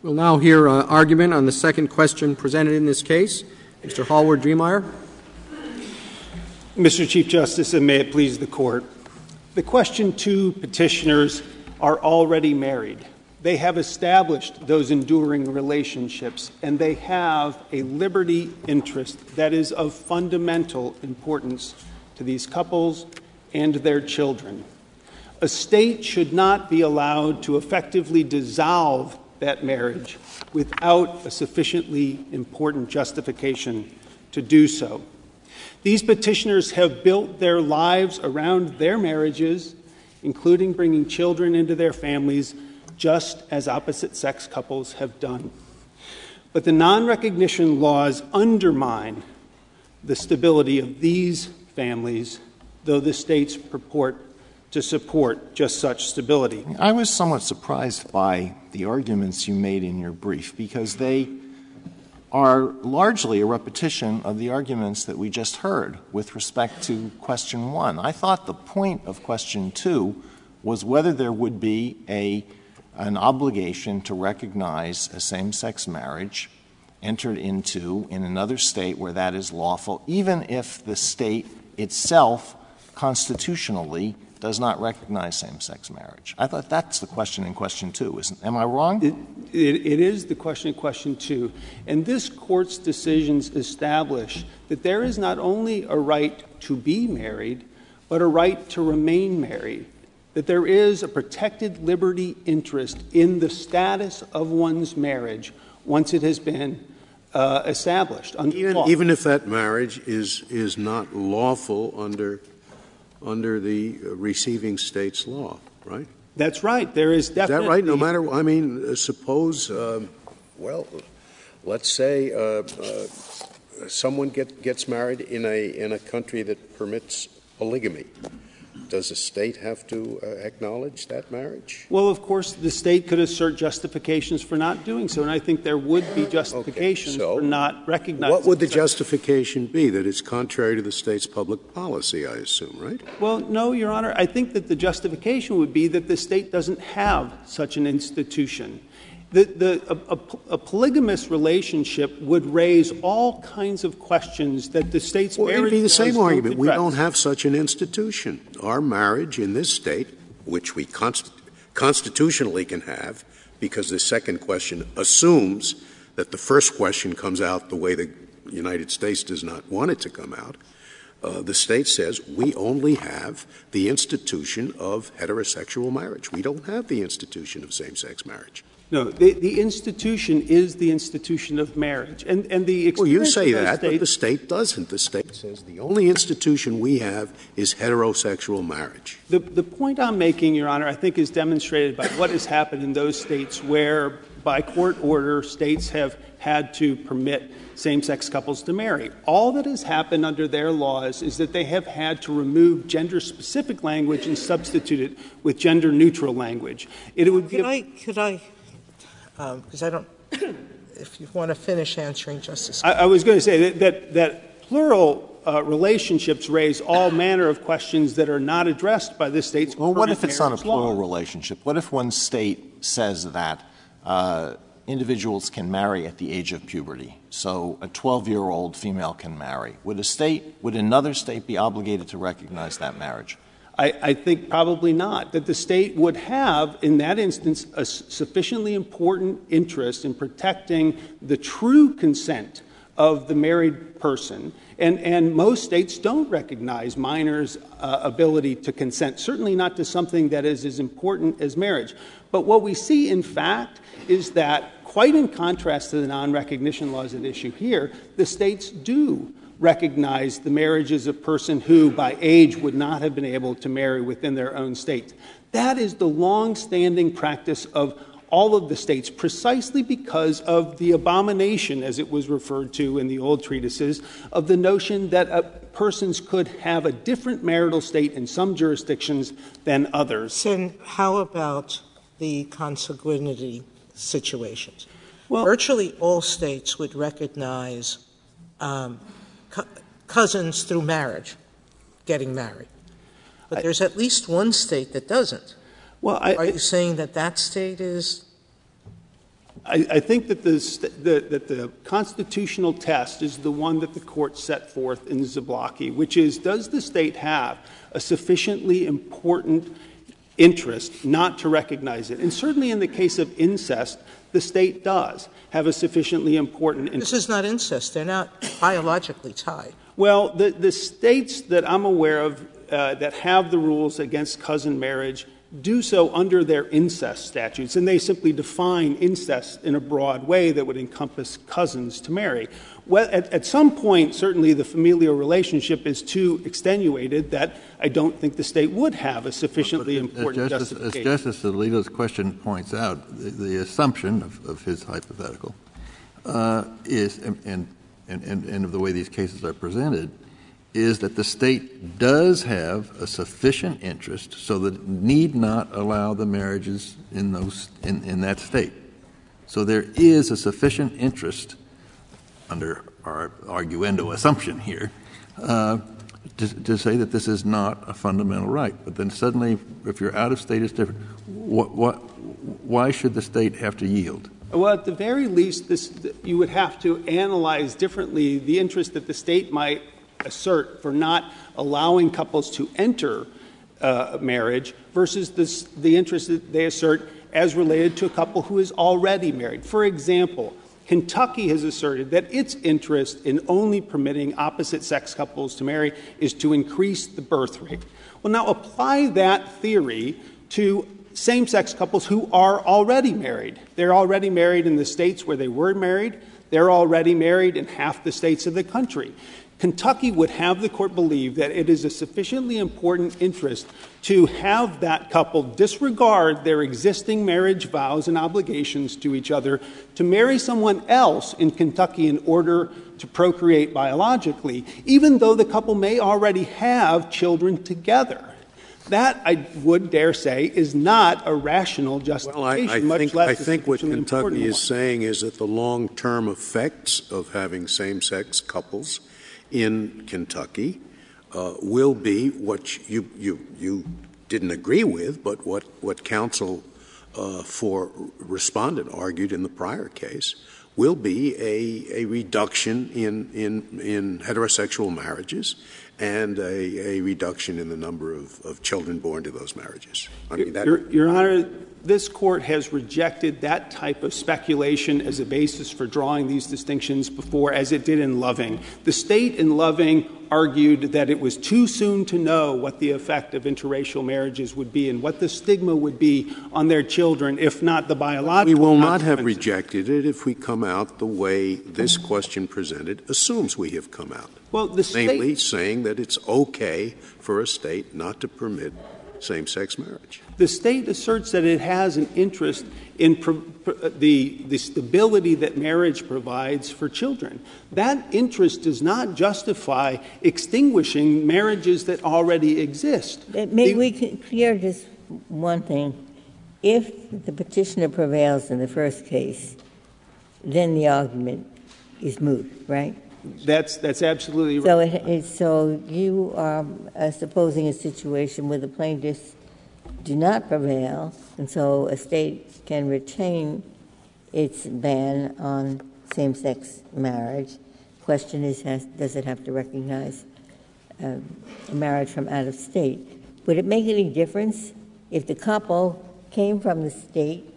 We'll now hear uh, argument on the second question presented in this case. Mr. Hallward-Driemeier. Mr. Chief Justice, and may it please the Court, the question two petitioners are already married. They have established those enduring relationships, and they have a liberty interest that is of fundamental importance to these couples and their children. A state should not be allowed to effectively dissolve that marriage without a sufficiently important justification to do so. These petitioners have built their lives around their marriages, including bringing children into their families, just as opposite-sex couples have done. But the non-recognition laws undermine the stability of these families, though the states purport to support just such stability. I was somewhat surprised by the arguments you made in your brief, because they are largely a repetition of the arguments that we just heard with respect to question one. I thought the point of question two was whether there would be an obligation to recognize a same-sex marriage entered into in another state where that is lawful, even if the state itself constitutionally does not recognize same-sex marriage. I thought that's the question in question two. Am I wrong? It is the question in question two. And this Court's decisions establish that there is not only a right to be married, but a right to remain married, that there is a protected liberty interest in the status of one's marriage once it has been uh, established. Even if that marriage is not lawful under the uh, receiving state's law, right? That's right. There is definitely— Is that right? No matter—I mean, uh, suppose, um, well, let's say uh, someone gets married in a country that permits polygamy. Does a state have to uh, acknowledge that marriage? Well, of course, the state could assert justifications for not doing so, and I think there would be justifications for not recognizing— What would the justification be? That it's contrary to the state's public policy, I assume, right? Well, no, Your Honor. I think that the justification would be that the state doesn't have such an institution. A polygamous relationship would raise all kinds of questions that the state's marriage— Well, it would be the same argument. We don't have such an institution. Our marriage in this state, which we constitutionally can have, because the second question assumes that the first question comes out the way the United States does not want it to come out, uh, the state says we only have the institution of heterosexual marriage. We don't have the institution of same-sex marriage. No. The institution is the institution of marriage. And the— Well, you say that, but the state doesn't. The state says the only institution we have is heterosexual marriage. The point I'm making, Your Honor, I think is demonstrated by what has happened in those states where, by court order, states have had to permit same-sex couples to marry. All that has happened under their laws is that they have had to remove gender-specific language and substitute it with gender-neutral language. It would give— Could I— Um, because I don't—if you want to finish answering, Justice— I was going to say that plural uh, relationships raise all manner of questions that are not addressed by the state's— Well, what if it's not a plural relationship? What if one state says that uh, individuals can marry at the age of puberty, so a 12-year-old female can marry? Would a state—would another state be obligated to recognize that marriage? I think probably not. That the state would have, in that instance, a sufficiently important interest in protecting the true consent of the married person. And most states don't recognize minors' uh, ability to consent, certainly not to something that is as important as marriage. But what we see, in fact, is that, quite in contrast to the non-recognition laws at issue here, the states do recognize the marriages of person who, by age, would not have been able to marry within their own state. That is the long-standing practice of all of the states, precisely because of the abomination, as it was referred to in the old treatises, of the notion that uh, persons could have a different marital state in some jurisdictions than others. And how about the consanguinity situations? Well, Virtually all states would recognize um, cousins through marriage getting married. But there's at least one state that doesn't. Well, are you saying that that state is I think that the constitutional test is the one that the Court set forth in Zablocki, which is, does the State have a sufficiently important interest not to recognize it? And certainly in the case of incest, the State does have a sufficiently important interest. This is not incest. They're not biologically tied. Well, the States that I'm aware of uh, that have the rules against cousin marriage do so under their incest statutes, and they simply define incest in a broad way that would encompass cousins to marry. Well, at some point, certainly the familial relationship is too extenuated that I don't think the State would have a sufficiently important justification. As Justice Alito's question points out, the assumption of his hypothetical uh, is, and of the way these cases are presented, is that the State does have a sufficient interest so that it need not allow the marriages in that State. So there is a sufficient interest, under our arguendo assumption here, uh, to say that this is not a fundamental right. But then suddenly, if you're out of State, it's different. Why should the State have to yield? Well, at the very least, you would have to analyze differently the interest that the State might assert for not allowing couples to enter uh, marriage versus the interest that they assert as related to a couple who is already married. For example, Kentucky has asserted that its interest in only permitting opposite-sex couples to marry is to increase the birth rate. Well, now apply that theory to same-sex couples who are already married. They're already married in the States where they were married. They're already married in half the States of the country. Kentucky would have the Court believe that it is a sufficiently important interest to have that couple disregard their existing marriage vows and obligations to each other to marry someone else in Kentucky in order to procreate biologically, even though the couple may already have children together. That, I would dare say, is not a rational justification, much less a sufficiently important one. I think what Kentucky is saying is that the long-term effects of having same-sex couples in Kentucky uh, will be what you didn't agree with, but what counsel uh, for Respondent argued in the prior case, will be a reduction in heterosexual marriages and a reduction in the number of children born to those marriages. Your Honor, this Court has rejected that type of speculation as a basis for drawing these distinctions before, as it did in Loving. The State in Loving argued that it was too soon to know what the effect of interracial marriages would be and what the stigma would be on their children, if not the biological consequences. We will not have rejected it if we come out the way this question presented assumes we have come out. Well, the state. Namely, saying that it's okay for a State not to permit same-sex marriage. The State asserts that it has an interest in the stability that marriage provides for children. That interest does not justify extinguishing marriages that already exist. May we can clear just one thing? If the Petitioner prevails in the first case, then the argument is moot, right? That's absolutely right. So you um, are supposing a situation where the plaintiffs do not prevail, and so a State can retain its ban on same-sex marriage. The question is, does it have to recognize um, a marriage from out of State? Would it make any difference if the couple came from the State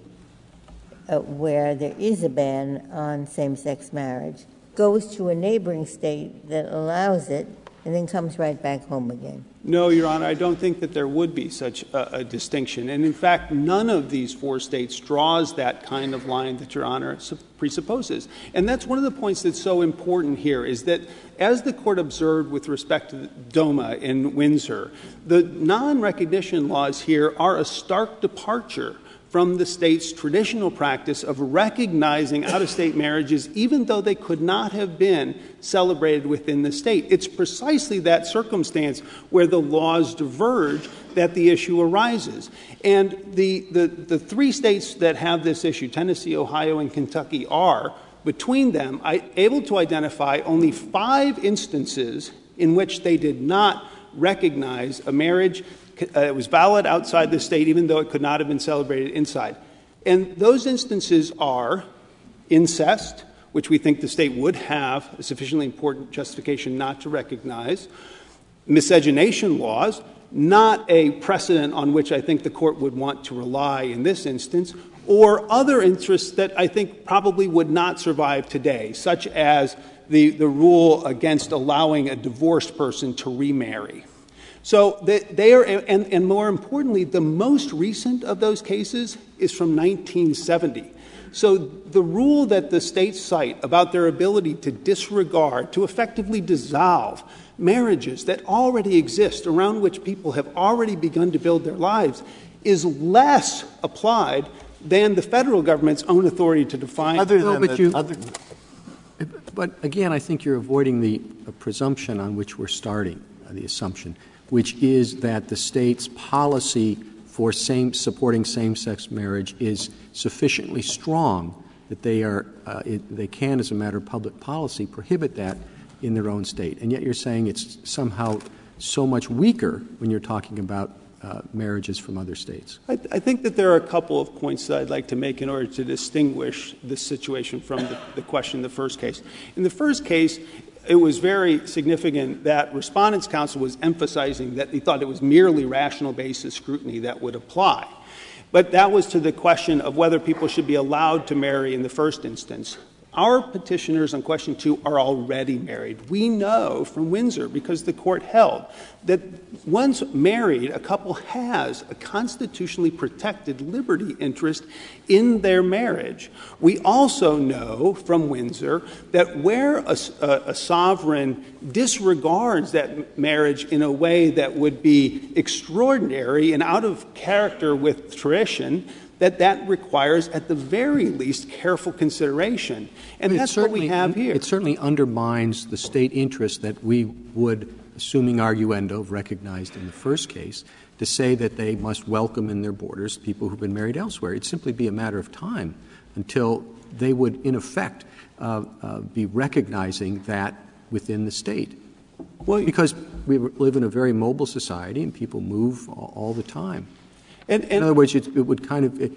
uh, where there is a ban on same-sex marriage, goes to a neighboring State that allows it, and then comes right back home again? No, Your Honor. I don't think that there would be such a distinction. And, in fact, none of these four States draws that kind of line that Your Honor presupposes. And that's one of the points that's so important here, is that as the Court observed with respect to DOMA in Windsor, the non-recognition laws here are a stark departure from the State's traditional practice of recognizing out-of-State marriages, even though they could not have been celebrated within the State. It's precisely that circumstance where the laws diverge that the issue arises. And the the three States that have this issue, Tennessee, Ohio, and Kentucky, are, between them, able to identify only five instances in which they did not recognize a marriage that uh, was valid outside the State, even though it could not have been celebrated inside. And those instances are incest, which we think the state would have a sufficiently important justification not to recognize, miscegenation laws, not a precedent on which I think the court would want to rely in this instance, or other interests that I think probably would not survive today, such as the rule against allowing a divorced person to remarry. So they are, and, and more importantly, the most recent of those cases is from 1970. So the rule that the states cite about their ability to disregard, to effectively dissolve marriages that already exist, around which people have already begun to build their lives, is less applied than the federal government's own authority to define. Other than but the, you- other, But again, I think you're avoiding the presumption on which we're starting, uh, the assumption, which is that the state's policy for same, supporting same-sex marriage is sufficiently strong that they are, uh, it, they can, as a matter of public policy, prohibit that in their own state. And yet you're saying it's somehow so much weaker when you're talking about Uh, marriages from other states. I, think that there are a couple of points that I'd like to make in order to distinguish this situation from the, question in the first case. In the first case, it was very significant that Respondents' Counsel was emphasizing that he thought it was merely rational basis scrutiny that would apply. But that was to the question of whether people should be allowed to marry in the first instance. Our petitioners on question two are already married. We know from Windsor, because the court held, that once married, a couple has a constitutionally protected liberty interest in their marriage. We also know from Windsor that where a, sovereign disregards that marriage in a way that would be extraordinary and out of character with tradition, that that requires, at the very least, careful consideration. And that's what we have here. It certainly undermines the state interest that we would, assuming arguendo, have recognized in the first case, to say that they must welcome in their borders people who've been married elsewhere. It'd simply be a matter of time until they would, in effect, uh, uh, be recognizing that within the state. Well, Because we live in a very mobile society and people move all the time. In other words, it, it would kind of,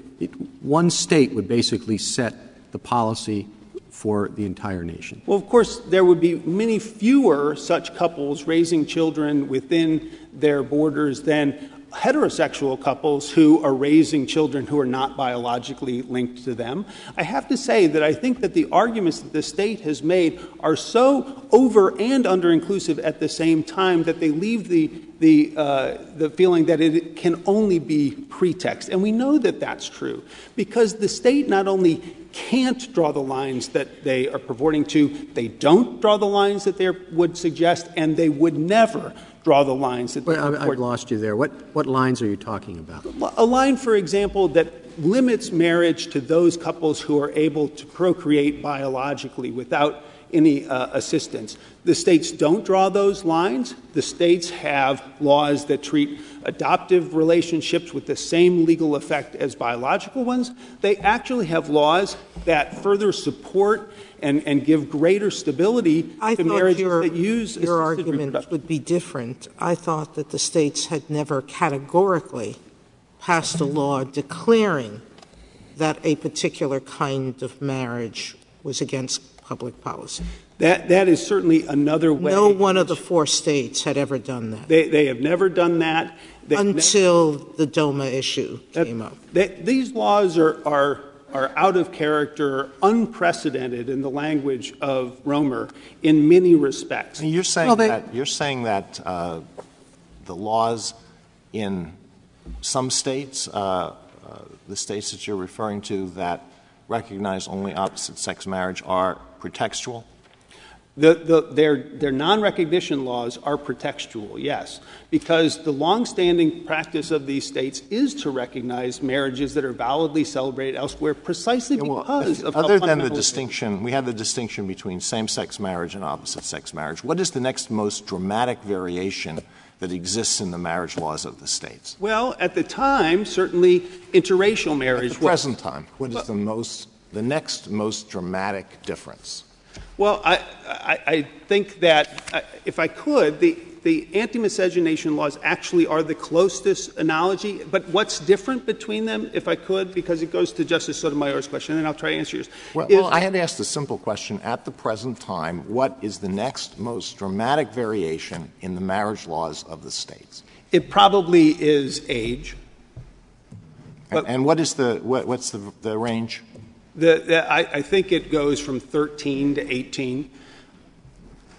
one state would basically set the policy for the entire nation. Well, of course, there would be many fewer such couples raising children within their borders than heterosexual couples who are raising children who are not biologically linked to them. I have to say that I think that the arguments that the state has made are so over and under inclusive at the same time that they leave the the, uh, the feeling that it can only be pretext. And we know that that's true because the state not only can't draw the lines that they are purporting to, they don't draw the lines that they would suggest, and they would never draw the lines that they Well, I, I've lost you there. What, what lines are you talking about? a line, for example, that limits marriage to those couples who are able to procreate biologically without any uh, assistance. The states don't draw those lines. The states have laws that treat adoptive relationships with the same legal effect as biological ones. They actually have laws that further support and, and give greater stability I to thought marriages your, that use your argument would be different. I thought that the states had never categorically passed a law declaring that a particular kind of marriage was against public policy. That, that is certainly another way. No one of the four states had ever done that They, they have never done that. Until the DOMA issue That- came up. these laws are, are, are out of character, unprecedented in the language of Romer in many respects. You're saying Well, they- that you're saying that uh, the laws in some states, uh, uh, the states that you're referring to that recognize only opposite-sex marriage, are pretextual. The, the, their, their non-recognition laws are pretextual, yes, because the longstanding practice of these states is to recognize marriages that are validly celebrated elsewhere precisely because of how other than the distinction, we have the distinction between same-sex marriage and opposite-sex marriage. What is the next most dramatic variation that exists in the marriage laws of the states? Well, at the time, certainly interracial marriage At the was present time, what is the most, the next most dramatic difference? Well, I, I, I think that uh, if I could, the, the anti-miscegenation laws actually are the closest analogy. But what's different between them, if I could, because it goes to Justice Sotomayor's question, and I'll try to answer yours. Well, well, I had asked a simple question. At the present time, what is the next most dramatic variation in the marriage laws of the states? It probably is age. And, and what is the what, what's the, the range? I, think it goes from 13 to 18.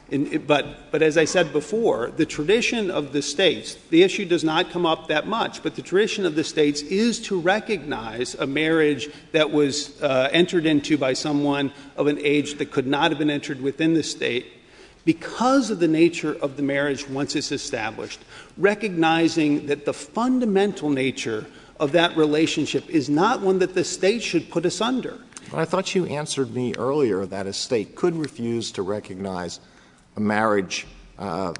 In, but, but as I said before, the tradition of the states, the issue does not come up that much, but the tradition of the states is to recognize a marriage that was uh, entered into by someone of an age that could not have been entered within the state because of the nature of the marriage once it's established, recognizing that the fundamental nature of that relationship is not one that the state should put us under. But I thought you answered me earlier that a state could refuse to recognize a marriage uh,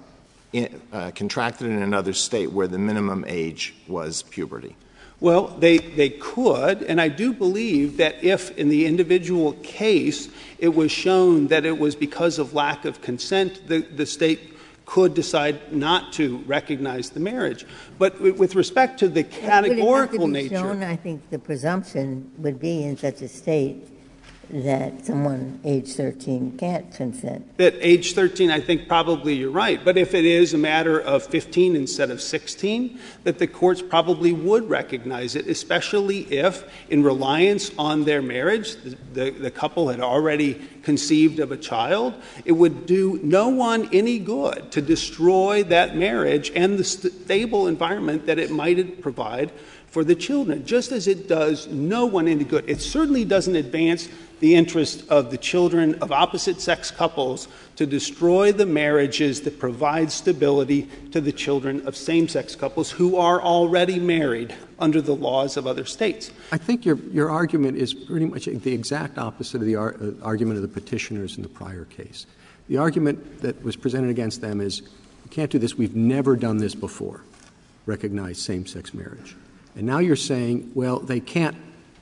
uh, contracted in another state where the minimum age was puberty. Well, they, they could, and I do believe that if in the individual case it was shown that it was because of lack of consent, the, the state could decide not to recognize the marriage. But with respect to the categorical nature. Shown, I think the presumption would be in such a state that someone age 13 can't consent. That age 13, I think probably you're right. But if it is a matter of 15 instead of 16, that the courts probably would recognize it, especially if, in reliance on their marriage, the, couple had already conceived of a child. It would do no one any good to destroy that marriage and the stable environment that it might provide for the children, just as it does no one any good. It certainly doesn't advance the interest of the children of opposite sex couples to destroy the marriages that provide stability to the children of same sex couples who are already married under the laws of other states. I think your, your argument is pretty much the exact opposite of the uh, argument of the petitioners in the prior case. The argument that was presented against them is you can't do this, we've never done this before, recognize same sex marriage. And now you're saying, well, they can't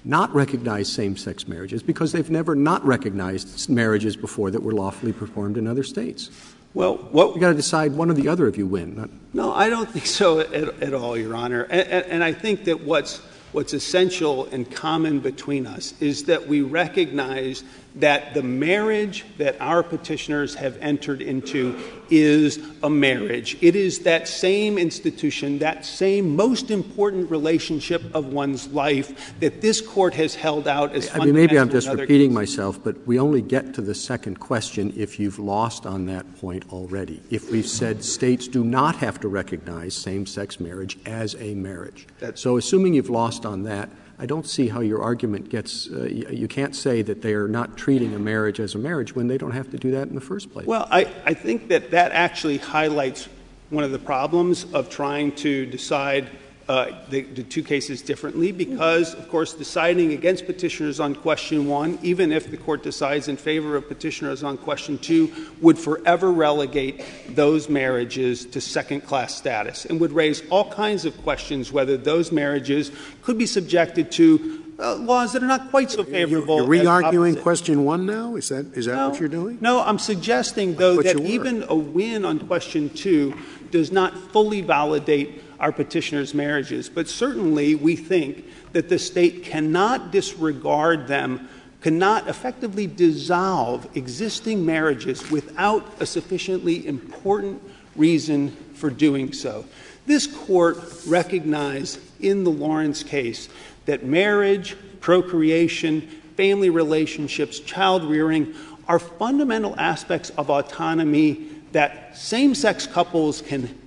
not recognize same sex marriages because they've never not recognized marriages before that were lawfully performed in other states. Well, what you've got to decide one or the other if you win. No, I don't think so at, at all, Your Honor. And, and, and I think that what's what's essential and common between us is that we recognize that the marriage that our petitioners have entered into is a marriage. It is that same institution, that same most important relationship of one's life that this court has held out as I mean, maybe I'm just repeating myself, but we only get to the second question if you've lost on that point already. If we've said states do not have to recognize same sex marriage as a marriage. So, assuming you've lost on that, I don't see how your argument gets. Uh, you, can't say that they are not treating a marriage as a marriage when they don't have to do that in the first place. Well, I, think that that actually highlights one of the problems of trying to decide the, the, two cases differently because, of course, deciding against petitioners on question one, even if the court decides in favor of petitioners on question two, would forever relegate those marriages to second class status and would raise all kinds of questions whether those marriages could be subjected to uh, laws that are not quite so favorable. You're re-arguing question one now. Is that is that no, what you're doing? No, I'm suggesting though that even a win on question two does not fully validate our petitioners' marriages. But certainly we think that the state cannot disregard them, cannot effectively dissolve existing marriages without a sufficiently important reason for doing so. This court recognized in the Lawrence case that marriage, procreation, family relationships, child rearing are fundamental aspects of autonomy that same sex couples can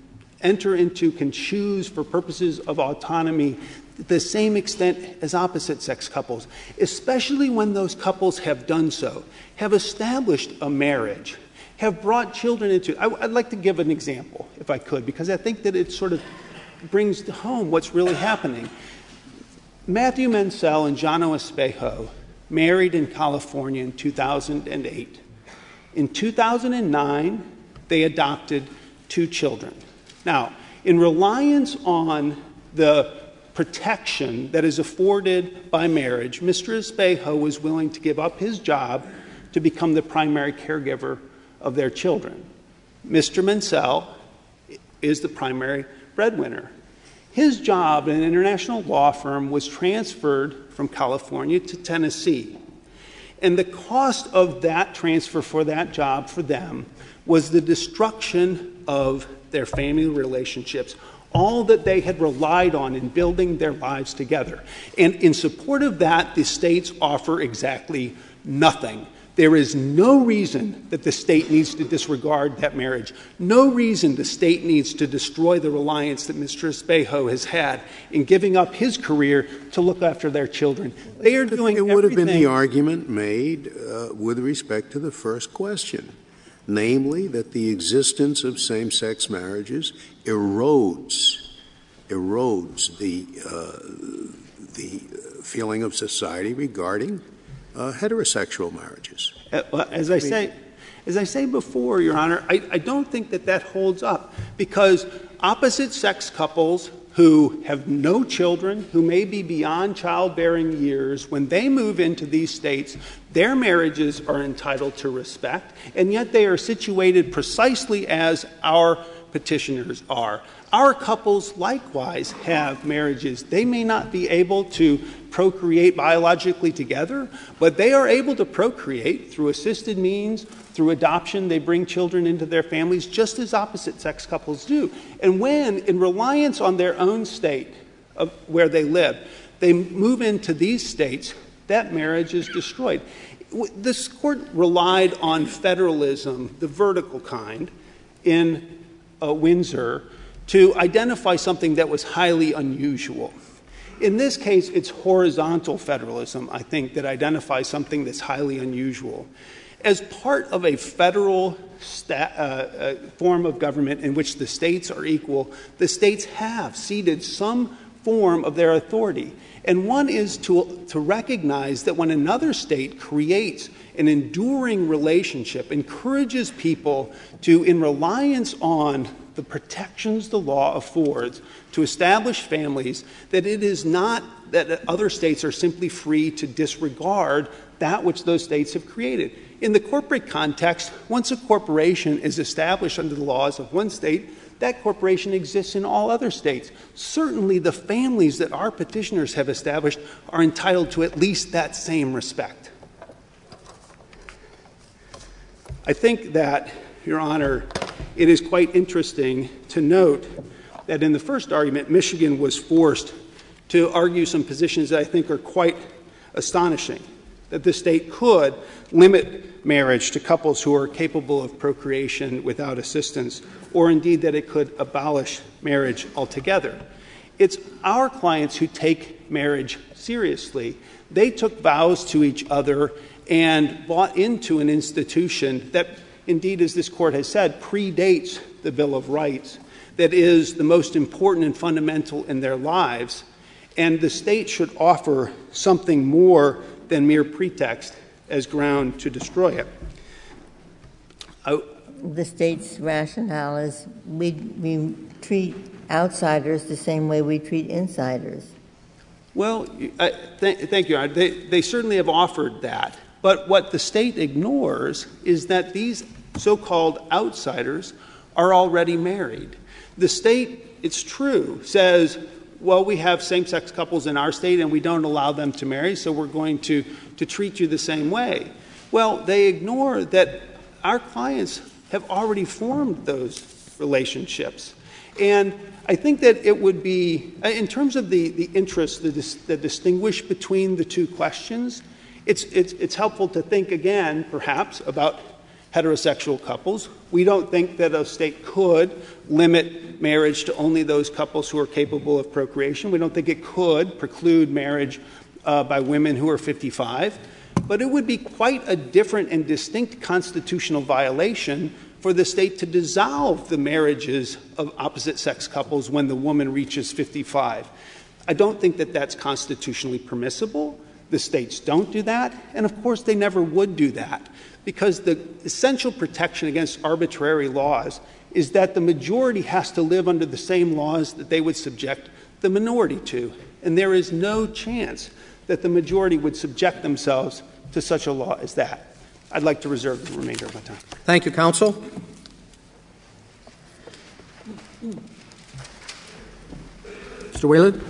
enter into, can choose for purposes of autonomy the same extent as opposite sex couples, especially when those couples have done so, have established a marriage, have brought children into it. I, would like to give an example, if I could, because I think that it sort of brings home what's really happening. Matthew Mansell and Johno Espejo married in California in 2008. In 2009, they adopted two children. Now, in reliance on the protection that is afforded by marriage, Mr. Espejo was willing to give up his job to become the primary caregiver of their children. Mr. Mansell is the primary breadwinner. His job in an international law firm was transferred from California to Tennessee. And the cost of that transfer for that job for them was the destruction of their family relationships, all that they had relied on in building their lives together. And in support of that, the states offer exactly nothing. There is no reason that the state needs to disregard that marriage. No reason the state needs to destroy the reliance that Mr. Espejo has had in giving up his career to look after their children. They are doing It would have been the argument made uh, with respect to the first question, namely that the existence of same-sex marriages erodes, erodes the, uh, the feeling of society regarding uh, heterosexual marriages. Uh, As I say, as I say before, Your Honor, I, I don't think that that holds up because opposite sex couples who have no children, who may be beyond childbearing years, when they move into these states, their marriages are entitled to respect, and yet they are situated precisely as our petitioners are. Our couples likewise have marriages. They may not be able to procreate biologically together, but they are able to procreate through assisted means, through adoption. They bring children into their families just as opposite sex couples do. And when, in reliance on their own state of where they live, they move into these states, that marriage is destroyed. This court relied on federalism, the vertical kind, in uh, Windsor to identify something that was highly unusual. In this case, it's horizontal federalism, I think, that identifies something that's highly unusual. As part of a federal uh, uh, form of government in which the states are equal, the states have ceded some form of their authority. And one is to recognize that when another state creates an enduring relationship, encourages people to, in reliance on the protections the law affords to establish families, that it is not that other states are simply free to disregard that which those states have created. In the corporate context, once a corporation is established under the laws of one state, that corporation exists in all other states. Certainly, the families that our petitioners have established are entitled to at least that same respect. I think that, Your Honor, it is quite interesting to note that in the first argument, Michigan was forced to argue some positions that I think are quite astonishing. That the state could limit marriage to couples who are capable of procreation without assistance, or indeed that it could abolish marriage altogether. It's our clients who take marriage seriously. They took vows to each other and bought into an institution that, indeed, as this court has said, predates the Bill of Rights, that is the most important and fundamental in their lives. And the state should offer something more than mere pretext as ground to destroy it. I, The state's rationale is we, we treat outsiders the same way we treat insiders. Well, I, th- thank you. They, they certainly have offered that. But what the state ignores is that these so called outsiders are already married. The state, it's true, says, well, we have same sex couples in our state and we don't allow them to marry, so we're going to, treat you the same way. Well, they ignore that our clients have already formed those relationships. And I think that it would be, uh, in terms of the, interests that, dis, that distinguish between the two questions, it's helpful to think again, perhaps, about heterosexual couples. We don't think that a state could limit marriage to only those couples who are capable of procreation. We don't think it could preclude marriage uh, by women who are 55. But it would be quite a different and distinct constitutional violation for the state to dissolve the marriages of opposite sex couples when the woman reaches 55. I don't think that that's constitutionally permissible. The states don't do that, and of course, they never would do that because the essential protection against arbitrary laws is that the majority has to live under the same laws that they would subject the minority to. And there is no chance that the majority would subject themselves to such a law as that. I'd like to reserve the remainder of my time. Thank you, counsel. Mr. Whalen?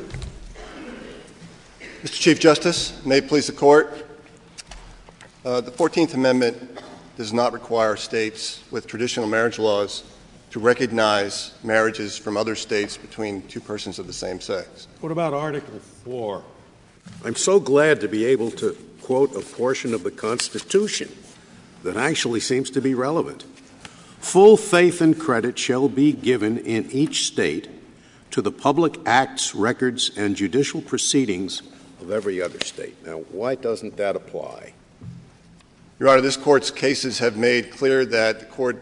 Mr. Chief Justice, may it please the Court. Uh, the 14th Amendment does not require states with traditional marriage laws to recognize marriages from other states between two persons of the same sex. What about Article 4? I'm so glad to be able to quote a portion of the Constitution that actually seems to be relevant. Full faith and credit shall be given in each state to the public acts, records, and judicial proceedings of every other state. Now, why doesn't that apply? Your Honor, this Court's cases have made clear that the Court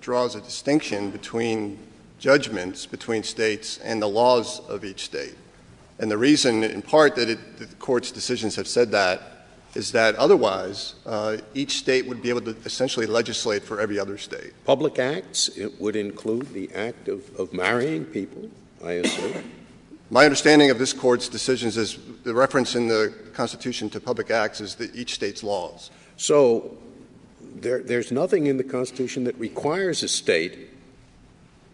draws a distinction between judgments between states and the laws of each state. And the reason, in part, that, it, the Court's decisions have said that is that otherwise uh, each state would be able to essentially legislate for every other state. Public acts, it would include the act of, of marrying people, I assume. My understanding of this Court's decisions is the reference in the Constitution to public acts is the, each state's laws. So there, there's nothing in the Constitution that requires a state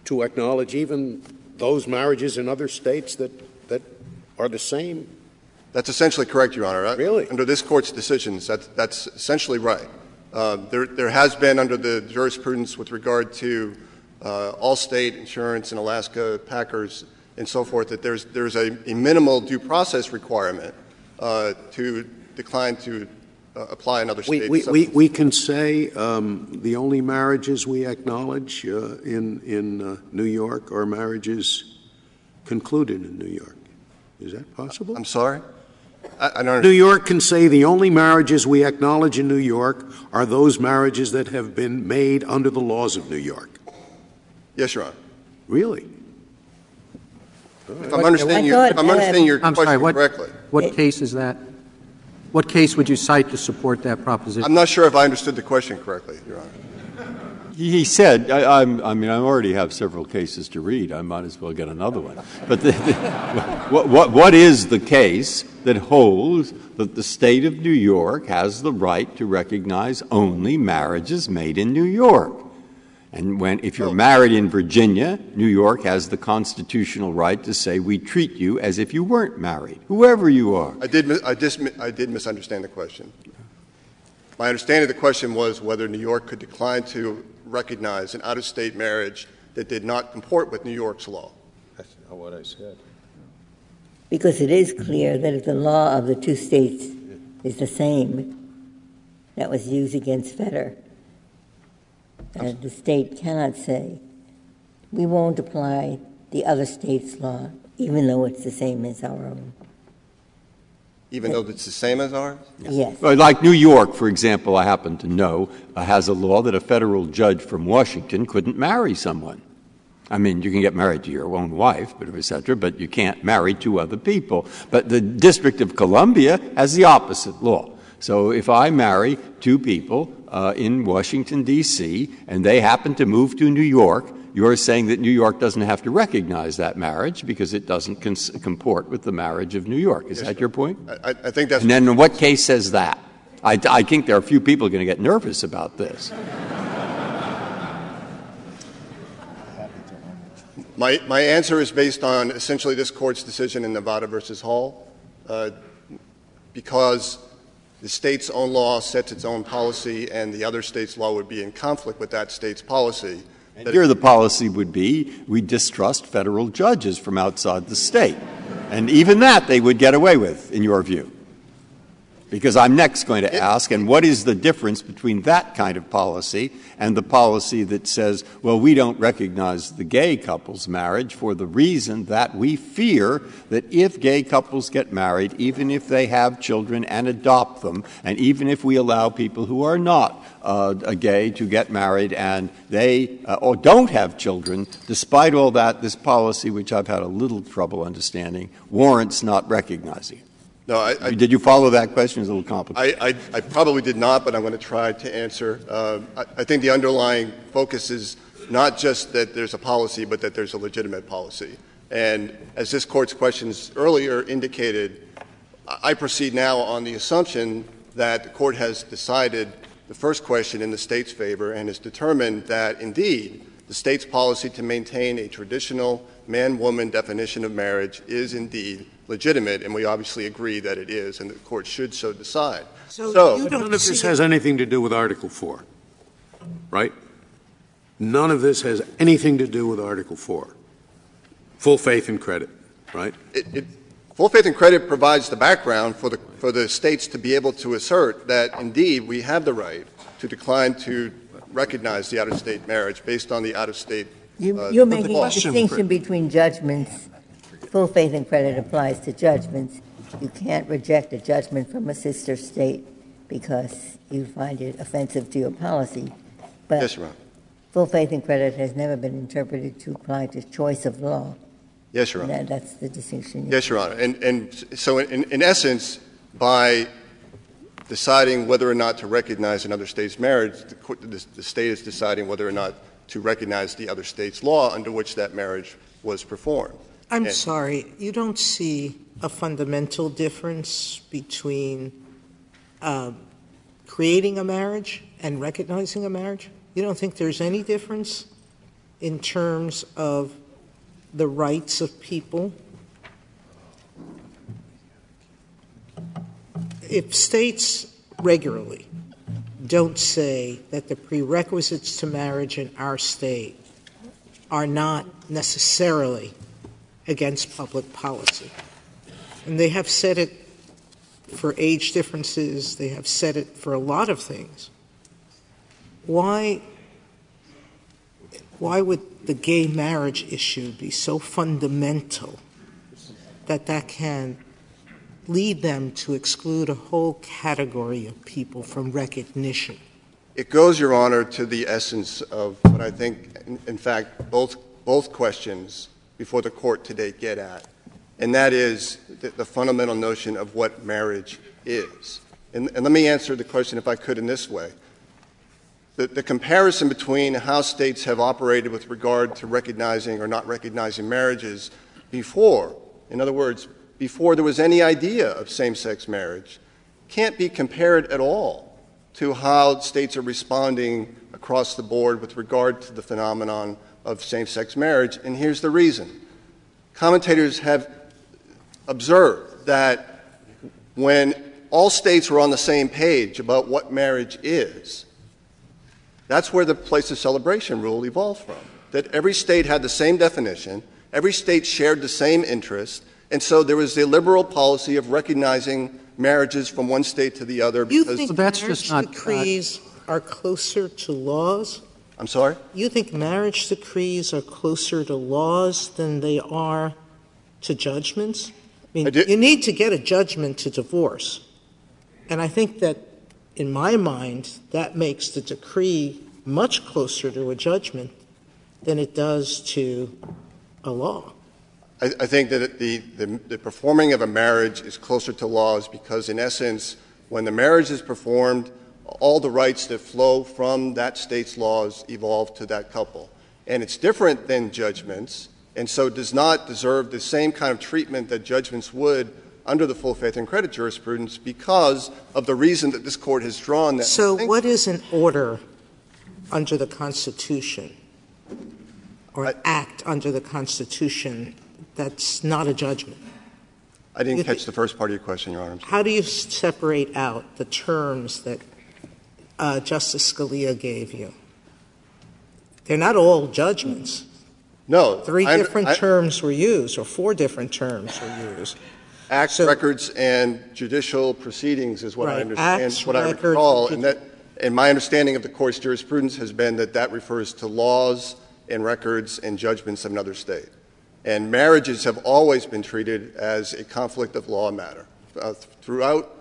to acknowledge even those marriages in other states that, that are the same that's essentially correct, Your Honor. Really? Under this Court's decisions, that's, that's essentially right. Uh, there, there has been, under the jurisprudence with regard to uh, Allstate Insurance and Alaska Packers and so forth, that there's, there's a, a minimal due process requirement uh, to decline to apply in other states. We, we, we, we can say um, the only marriages we acknowledge uh, in, in uh, New York are marriages concluded in New York. Is that possible? I'm sorry? I, I don't New York can say the only marriages we acknowledge in New York are those marriages that have been made under the laws of New York. Yes, Your Honor. Really? If I'm understanding your, if I'm understanding your I'm question sorry, what, correctly. What case is that? What case would you cite to support that proposition? I'm not sure if I understood the question correctly, Your Honor. He said, I, I, mean, I already have several cases to read. I might as well get another one. But the, the, what, what, what is the case that holds that the state of New York has the right to recognize only marriages made in New York? And when, if you're married in Virginia, New York has the constitutional right to say we treat you as if you weren't married, whoever you are. I did, I, dis, I did misunderstand the question. My understanding of the question was whether New York could decline to recognize an out of state marriage that did not comport with New York's law. That's not what I said. Because it is clear that if the law of the two states is the same that was used against Fetter, uh, the state cannot say, we won't apply the other state's law, even though it's the same as our own even though it's the same as ours? Yes. Like New York, for example, I happen to know, uh, has a law that a federal judge from Washington couldn't marry someone. I mean, you can get married to your own wife, but et cetera, but you can't marry two other people. But the District of Columbia has the opposite law. So if I marry two people in Washington, D.C., and they happen to move to New York, you're saying that New York doesn't have to recognize that marriage because it doesn't cons- comport with the marriage of New York. Is that your point? I, I, think that's. And then what case says that? I, I think there are a few people going to get nervous about this. my, my answer is based on essentially this court's decision in Nevada versus Hall. Uh, because the state's own law sets its own policy and the other state's law would be in conflict with that state's policy. And here the policy would be we distrust federal judges from outside the state. And even that they would get away with, in your view. Because I'm next going to ask, and what is the difference between that kind of policy and the policy that says, well, we don't recognize the gay couple's marriage for the reason that we fear that if gay couples get married, even if they have children and adopt them, and even if we allow people who are not uh, gay to get married and they uh, or don't have children, despite all that, this policy, which I've had a little trouble understanding, warrants not recognizing it. No, I, I, did you follow that question? It's a little complicated. I, I probably did not, but I'm going to try to answer. Uh, I, think the underlying focus is not just that there's a policy, but that there's a legitimate policy. And as this court's questions earlier indicated, I proceed now on the assumption that the court has decided the first question in the state's favor and has determined that indeed the State's policy to maintain a traditional man-woman definition of marriage is indeed legitimate, and we obviously agree that it is, and the Court should so decide. So you None of this has anything to do with Article 4, right? None of this has anything to do with Article 4. Full faith and credit, right? It, it, full faith and credit provides the background for the, for the states to be able to assert that indeed we have the right to decline to recognize the out-of-state marriage based on the out-of-state. You, uh, you're making a distinction between judgments. Full faith and credit applies to judgments. You can't reject a judgment from a sister state because you find it offensive to your policy. But Yes, Your Honor. full faith and credit has never been interpreted to apply to choice of law. Yes, Your Honor. that, that's the distinction. Yes, Your Honor. And, and so, in, in essence, by deciding whether or not to recognize another state's marriage, the, the, the state is deciding whether or not to recognize the other state's law under which that marriage was performed. I'm sorry, you don't see a fundamental difference between uh, creating a marriage and recognizing a marriage? You don't think there's any difference in terms of the rights of people? If states regularly don't say that the prerequisites to marriage in our state are not necessarily against public policy. And they have said it for age differences, they have said it for a lot of things. Why, why would the gay marriage issue be so fundamental that that can lead them to exclude a whole category of people from recognition? It goes, Your Honor, to the essence of what I think, in, fact, both, both questions before the court today get at, and that is the, fundamental notion of what marriage is. And, let me answer the question, if I could, in this way. The, the comparison between how states have operated with regard to recognizing or not recognizing marriages before, in other words, before there was any idea of same sex marriage, can't be compared at all to how states are responding across the board with regard to the phenomenon of same sex marriage. And here's the reason commentators have observed that when all states were on the same page about what marriage is, that's where the place of celebration rule evolved from. That every state had the same definition, every state shared the same interest, and so there was a liberal policy of recognizing marriages from one state to the other You because think that's marriage just not- uh, decrees are closer to laws? I'm sorry? You think marriage decrees are closer to laws than they are to judgments? I mean, I do- you need to get a judgment to divorce. And I think that, in my mind, that makes the decree much closer to a judgment than it does to a law. I, I think that the, the, the performing of a marriage is closer to laws because, in essence, when the marriage is performed, all the rights that flow from that state's laws evolve to that couple. And it's different than judgments, and so does not deserve the same kind of treatment that judgments would under the full faith and credit jurisprudence because of the reason that this court has drawn that. So, what is an order under the Constitution or an act under the Constitution that's not a judgment? I didn't catch the first part of your question, Your Honor. How do you separate out the terms that Justice Scalia gave you? They're not all judgments. No. Three different terms were used, or four different terms were used. Acts, records, and judicial proceedings is what I understand, Acts, what I recall. And that, and my understanding of the court's jurisprudence has been that that refers to laws and records and judgments of another state. And marriages have always been treated as a conflict of law matter. Uh, throughout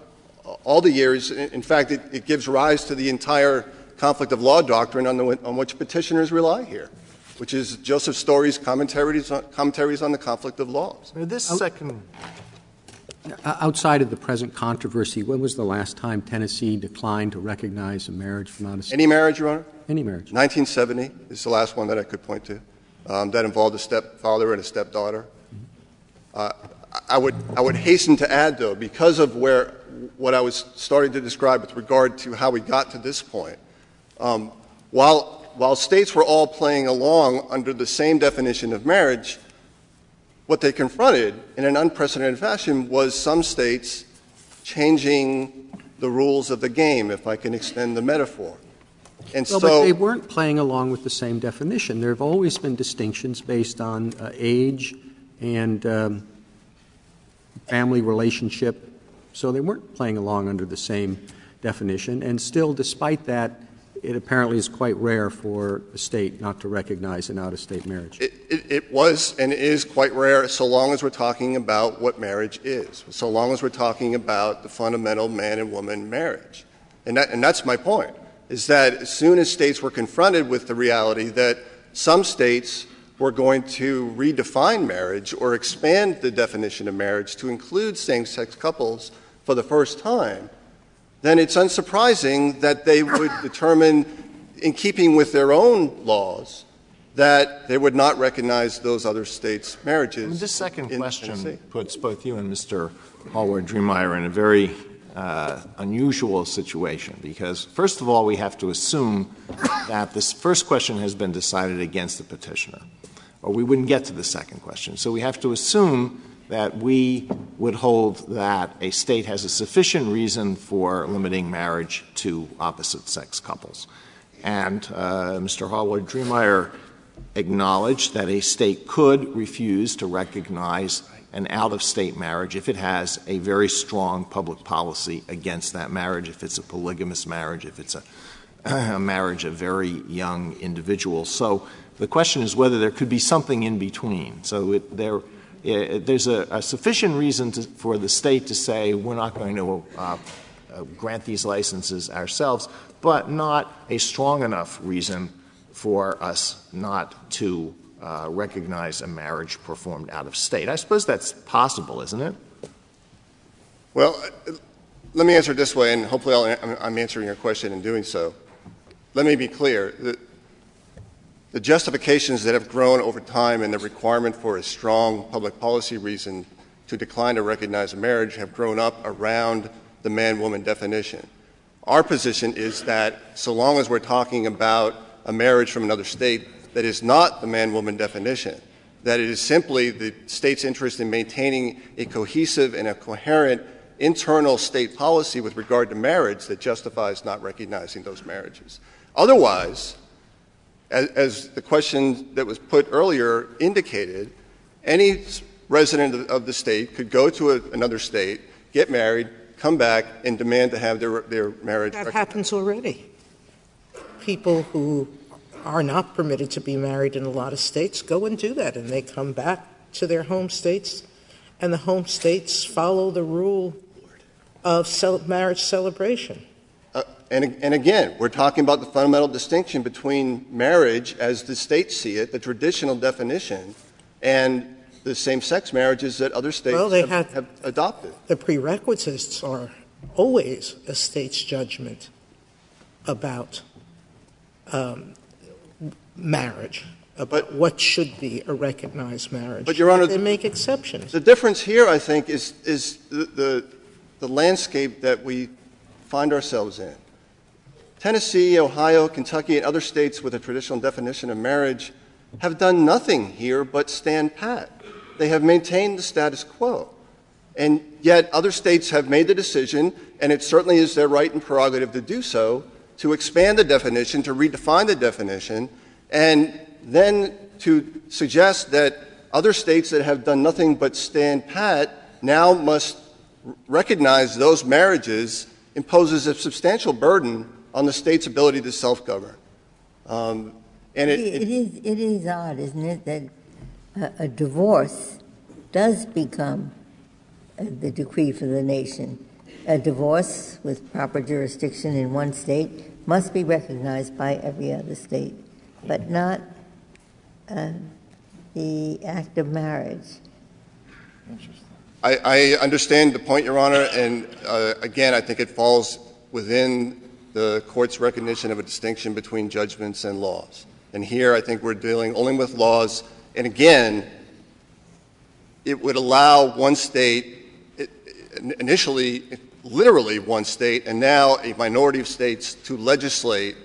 all the years, in in fact, it, it gives rise to the entire conflict of law doctrine on, the, on which petitioners rely here, which is Joseph Story's commentaries on, commentaries on the conflict of laws. This second Outside of the present controversy, when was the last time Tennessee declined to recognize a marriage from out of state? Any marriage, Your Honor? Any marriage? 1970 is the last one that I could point to. Um, that involved a stepfather and a stepdaughter. Uh, I would I would hasten to add, though, because of where what I was starting to describe with regard to how we got to this point. Um, while while states were all playing along under the same definition of marriage, what they confronted in an unprecedented fashion was some states changing the rules of the game, if I can extend the metaphor. And Well, so but they weren't playing along with the same definition. There have always been distinctions based on uh, age and um, family relationship, so they weren't playing along under the same definition. And still, despite that, it apparently is quite rare for a state not to recognize an out-of-state marriage. It, was and is quite rare so long as we're talking about what marriage is, so long as we're talking about the fundamental man and woman marriage. And that's my point, is that as soon as states were confronted with the reality that some states were going to redefine marriage or expand the definition of marriage to include same-sex couples for the first time, then it's unsurprising that they would determine, in keeping with their own laws, that they would not recognize those other states' marriages. This second in question Tennessee. puts both you and Mr. Hallward-Driemeier in a very unusual situation because, first of all, we have to assume that this first question has been decided against the petitioner, or we wouldn't get to the second question. So we have to assume that we would hold that a state has a sufficient reason for limiting marriage to opposite sex couples. And uh, Mr. Hallward Driemeier acknowledged that a state could refuse to recognize an out of state marriage if it has a very strong public policy against that marriage, if it's a polygamous marriage, if it's a, marriage of very young individuals. So the question is whether there could be something in between. So uh, there's a, sufficient reason for the state to say we're not going to uh, grant these licenses ourselves, but not a strong enough reason for us not to recognize a marriage performed out of state. I suppose that's possible, isn't it? Well, uh, let me answer it this way, and hopefully I'm answering your question in doing so. Let me be clear. The, justifications that have grown over time and the requirement for a strong public policy reason to decline to recognize a marriage have grown up around the man woman definition. Our position is that so long as we're talking about a marriage from another state that is not the man woman definition, that it is simply the state's interest in maintaining a cohesive and a coherent internal state policy with regard to marriage that justifies not recognizing those marriages. Otherwise, as, the question that was put earlier indicated, any resident of, the state could go to a, another state, get married, come back, and demand to have their, their marriage. That happens already. People who are not permitted to be married in a lot of states go and do that, and they come back to their home states, and the home states follow the rule of cel- marriage celebration. And, and again, we're talking about the fundamental distinction between marriage, as the states see it, the traditional definition, and the same sex marriages that other states well, have, have adopted. The prerequisites are always a state's judgment about um, marriage, about but, what should be a recognized marriage. But, Your Honor, they make exceptions. The difference here, I think, is, is the, the, the landscape that we find ourselves in. Tennessee, Ohio, Kentucky, and other states with a traditional definition of marriage have done nothing here but stand pat. They have maintained the status quo. And yet other states have made the decision, and it certainly is their right and prerogative to do so, to expand the definition, to redefine the definition, and then to suggest that other states that have done nothing but stand pat now must recognize those marriages imposes a substantial burden on the state's ability to self-govern. Um, and it, is odd, isn't it, that a, a divorce does become uh, the decree for the nation. A divorce with proper jurisdiction in one state must be recognized by every other state, but not uh, the act of marriage. I, understand the point, Your Honor, and uh, again, I think it falls within the court's recognition of a distinction between judgments and laws. And here I think we're dealing only with laws. And again, it would allow one state, initially, literally one state, and now a minority of states to legislate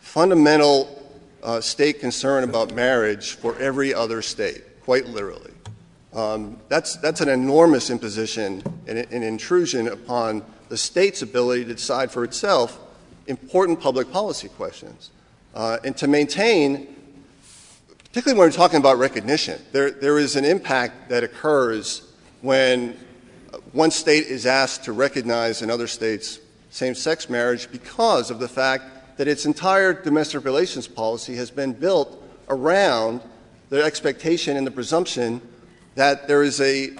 fundamental Uh, state concern about marriage for every other state, quite literally. Um, that's that's an enormous imposition and an intrusion upon the state's ability to decide for itself important public policy questions. Uh, and to maintain, particularly when we're talking about recognition, there, there is an impact that occurs when one state is asked to recognize another state's same-sex marriage because of the fact that its entire domestic relations policy has been built around the expectation and the presumption that there is a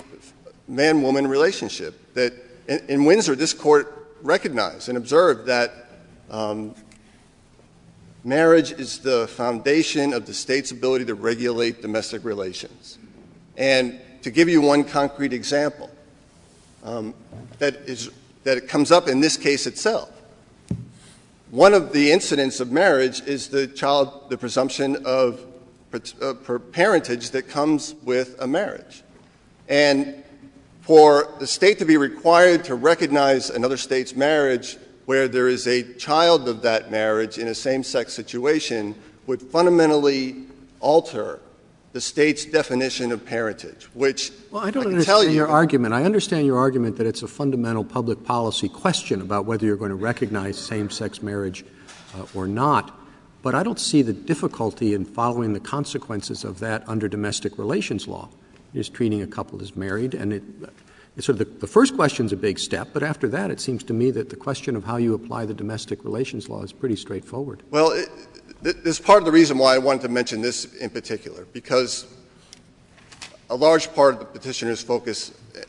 man-woman relationship. That in Windsor, this Court recognized and observed that um, marriage is the foundation of the state's ability to regulate domestic relations. And to give you one concrete example um, that comes up in this case itself, one of the incidents of marriage is the child, the presumption of uh, parentage that comes with a marriage. And for the state to be required to recognize another state's marriage where there is a child of that marriage in a same-sex situation would fundamentally alter the state's definition of parentage, which I can tell you— Well, I don't understand your argument. I understand your argument that it's a fundamental public policy question about whether you're going to recognize same-sex marriage uh, or not. But I don't see the difficulty in following the consequences of that under domestic relations law. Just treating a couple as married. And uh, so the first question is a big step, but after that it seems to me that the question of how you apply the domestic relations law is pretty straightforward. Well, this is part of the reason why I wanted to mention this in particular, because a large part of the Petitioner's focus eh,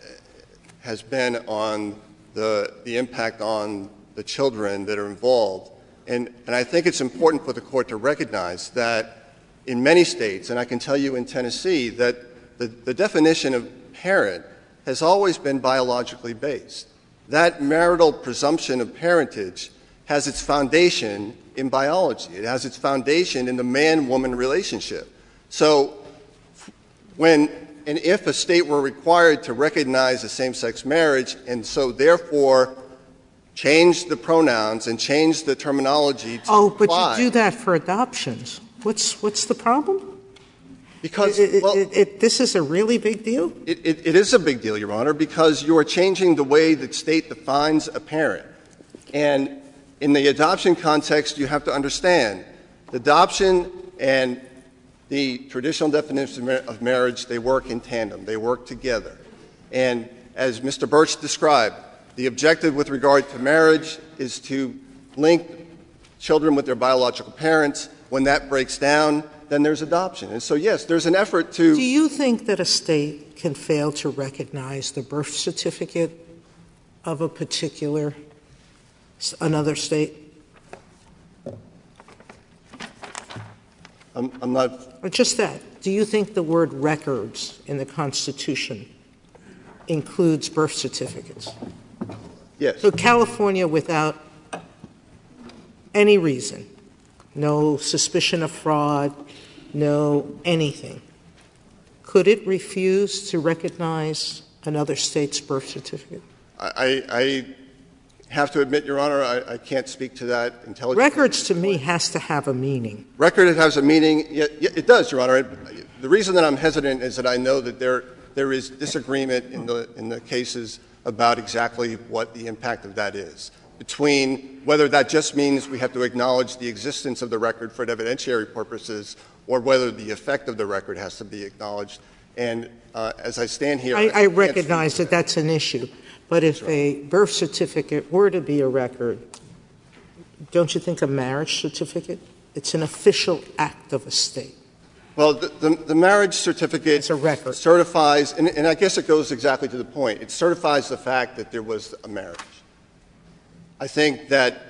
has been on the impact on the children that are involved. And I think it's important for the Court to recognize that in many states, and I can tell you in Tennessee, that the definition of parent has always been biologically based. That marital presumption of parentage has its foundation in biology. It has its foundation in the man-woman relationship. So when and if a state were required to recognize a same-sex marriage and so therefore change the pronouns and change the terminology to apply— Oh, but you do that for adoptions. What's the problem? Because— This is a really big deal? It is a big deal, Your Honor, because you are changing the way the state defines a parent. And in the adoption context, you have to understand, adoption and the traditional definition of marriage, they work in tandem. They work together. And as Mr. Bursch described, the objective with regard to marriage is to link children with their biological parents. When that breaks down, then there's adoption. And so, yes, there's an effort to— Do you think that a state can fail to recognize the birth certificate of a particular—another state? I'm not— Just that. Do you think the word records in the Constitution includes birth certificates? Yes. So California, without any reason, no suspicion of fraud, no anything, could it refuse to recognize another state's birth certificate? I have to admit, Your Honor, I can't speak to that intelligently. Records, to me, has to have a meaning. Record has a meaning. It does, Your Honor. The reason that I'm hesitant is that I know that there is disagreement in the cases about exactly what the impact of that is, between whether that just means we have to acknowledge the existence of the record for evidentiary purposes or whether the effect of the record has to be acknowledged. And uh, as I stand here— I recognize that that's an issue. But if a birth certificate were to be a record, don't you think a marriage certificate? It's an official act of a state. Well, the marriage certificate certifies—and I guess it goes exactly to the point. It certifies the fact that there was a marriage. I think that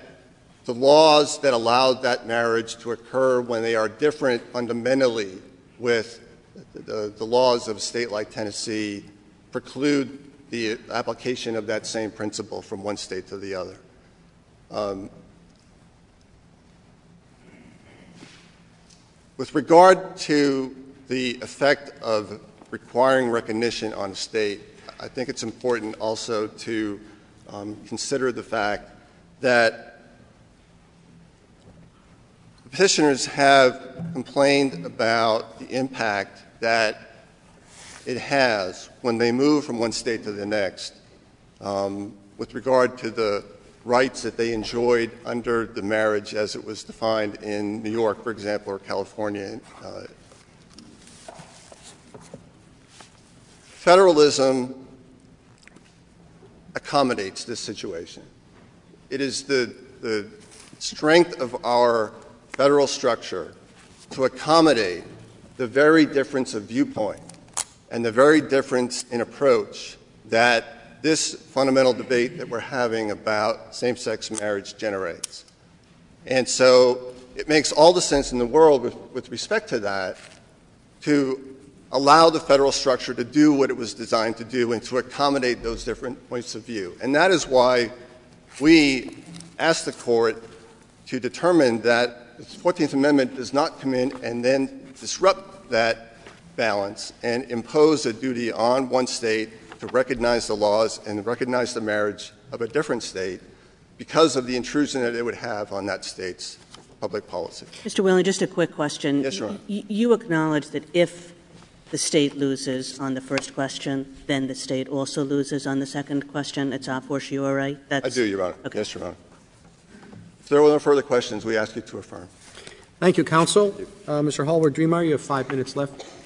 the laws that allowed that marriage to occur when they are different fundamentally with the laws of a state like Tennessee preclude the application of that same principle from one state to the other. Um, with regard to the effect of requiring recognition on a state, I think it's important also to um, consider the fact that Petitioners have complained about the impact that it has when they move from one state to the next um, with regard to the rights that they enjoyed under the marriage as it was defined in New York, for example, or California. Uh, federalism accommodates this situation. It is the, the strength of our federal structure to accommodate the very difference of viewpoint and the very difference in approach that this fundamental debate that we're having about same sex marriage generates. And so it makes all the sense in the world with, with, respect to that to allow the federal structure to do what it was designed to do and to accommodate those different points of view. And that is why we asked the court to determine that the 14th Amendment does not come in and then disrupt that balance and impose a duty on one state to recognize the laws and recognize the marriage of a different state because of the intrusion that it would have on that state's public policy. Mr. Whalen, just a quick question. Yes, Your Honor. You acknowledge that if the state loses on the first question, then the state also loses on the second question. It's a fortiori. That's, I do, Your Honor. Okay. Yes, Your Honor. If there are no further questions, we ask you to affirm. Thank you, counsel. Uh, Mr. Hallward-Driemeier, you have five minutes left.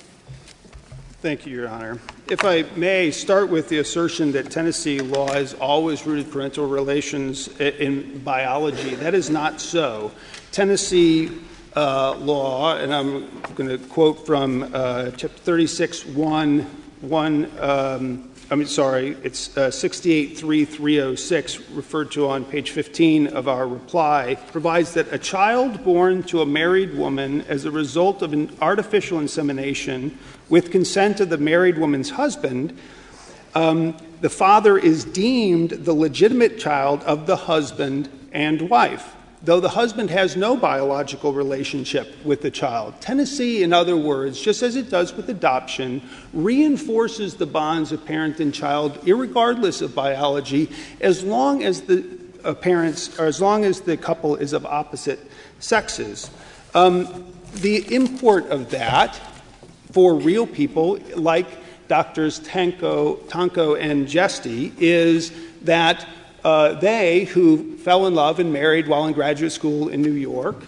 Thank you, Your Honor. If I may start with the assertion that Tennessee law has always rooted parental relations in biology, that is not so. Tennessee uh, law, and I'm going to quote from uh, chapter 36, 1, 1 um, I mean, sorry, it's uh, 683 referred to on page 15 of our reply, provides that a child born to a married woman as a result of an artificial insemination with consent of the married woman's husband, um, the father is deemed the legitimate child of the husband and wife though the husband has no biological relationship with the child. Tennessee, in other words, just as it does with adoption, reinforces the bonds of parent and child, regardless of biology, as long as the uh, parents, or as long as the couple is of opposite sexes. Um, the import of that for real people like Doctors Tanco, and Jesty is that uh, they, who fell in love and married while in graduate school in New York,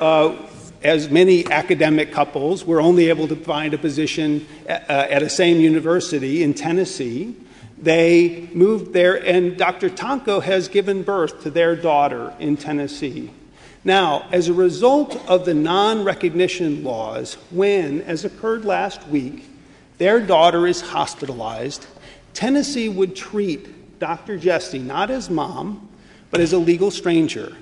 uh, as many academic couples, were only able to find a position at, uh, at a same university in Tennessee. They moved there, and Dr. Tanco has given birth to their daughter in Tennessee. Now, as a result of the non recognition laws, when, as occurred last week, their daughter is hospitalized, Tennessee would treat Dr. Jesty not as mom, but as a legal stranger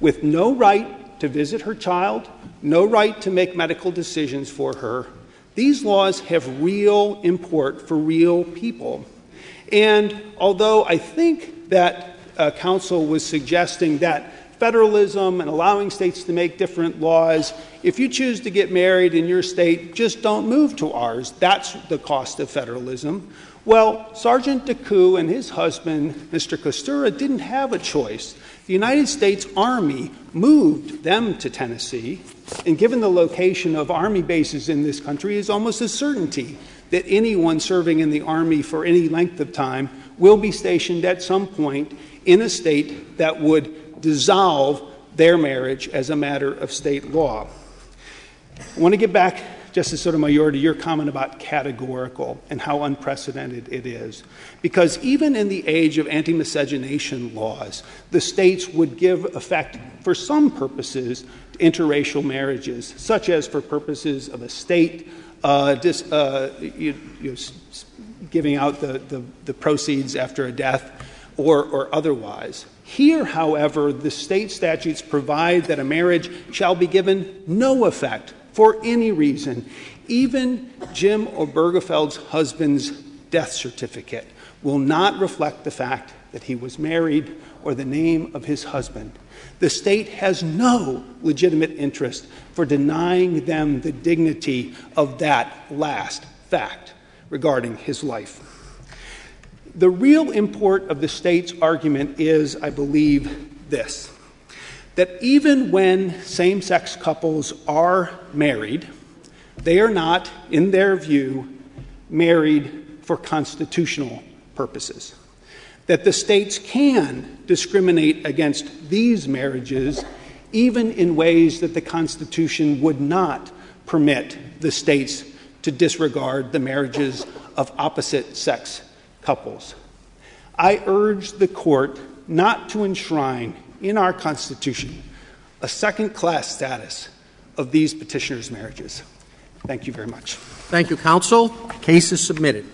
with no right to visit her child, no right to make medical decisions for her. These laws have real import for real people. And although I think that uh, counsel was suggesting that federalism and allowing states to make different laws, if you choose to get married in your state, just don't move to ours. That's the cost of federalism. Well, Sergeant DeKoe and his husband, Mr. Kostura, didn't have a choice. The United States Army moved them to Tennessee, and given the location of Army bases in this country, is almost a certainty that anyone serving in the Army for any length of time will be stationed at some point in a state that would dissolve their marriage as a matter of state law. I want to get back Justice Sotomayor, to your comment about categorical and how unprecedented it is. Because even in the age of anti miscegenation laws, the states would give effect, for some purposes, to interracial marriages, such as for purposes of a state uh, dis, uh, you, you giving out the, the, the, proceeds after a death or, otherwise. Here, however, the state statutes provide that a marriage shall be given no effect for any reason, even Jim Obergefell's husband's death certificate will not reflect the fact that he was married or the name of his husband. The state has no legitimate interest for denying them the dignity of that last fact regarding his life. The real import of the state's argument is, I believe, this that even when same sex couples are married, they are not, in their view, married for constitutional purposes. That the states can discriminate against these marriages even in ways that the Constitution would not permit the states to disregard the marriages of opposite sex couples. I urge the court not to enshrine in our Constitution a second class status of these petitioners' marriages. Thank you very much. Thank you, counsel. Case is submitted.